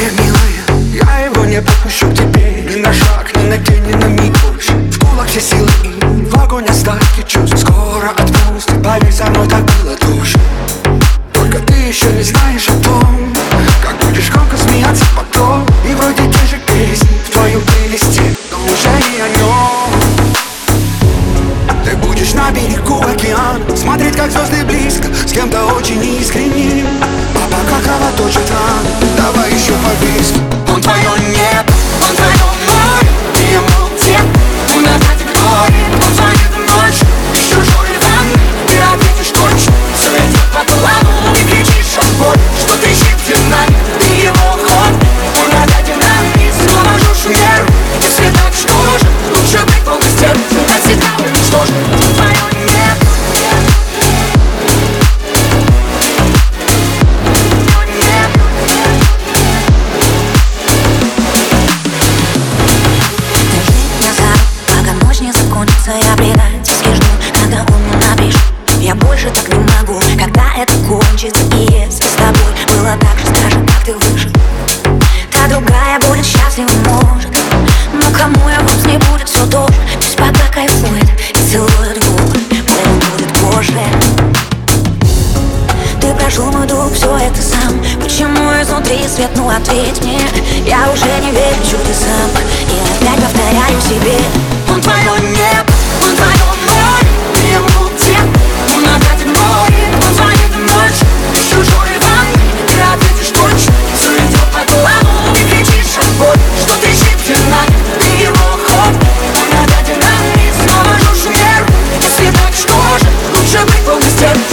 Моя милая, я его не подпущу к тебе Ни на шаг, ни на день, ни на миг больше В кулак все силы и в огонь остатки чувств. Скоро отпусти, поверь, со мной так было тоже. Только ты еще не знаешь о том Как будешь громко смеяться потом. И вроде те же песни в твоем плейлисте Но уже не о нем. Ты будешь на берегу океана Смотреть, как звезды близко С кем-то очень искренним. А пока кровоточит раны где ты сам? Почему изнутри свет, ну ответь мне. Я уже не верю чудесам И опять повторяю себе. Он твое небо, он твое море Ты ему где? Он опять в море Он звонит в чужой вам ты ответишь точно, все идет по плану Ты кричишь от что трещит вина Ты его ход, он опять динамит Снова жжешь нервы, если так что Лучше быть полностью.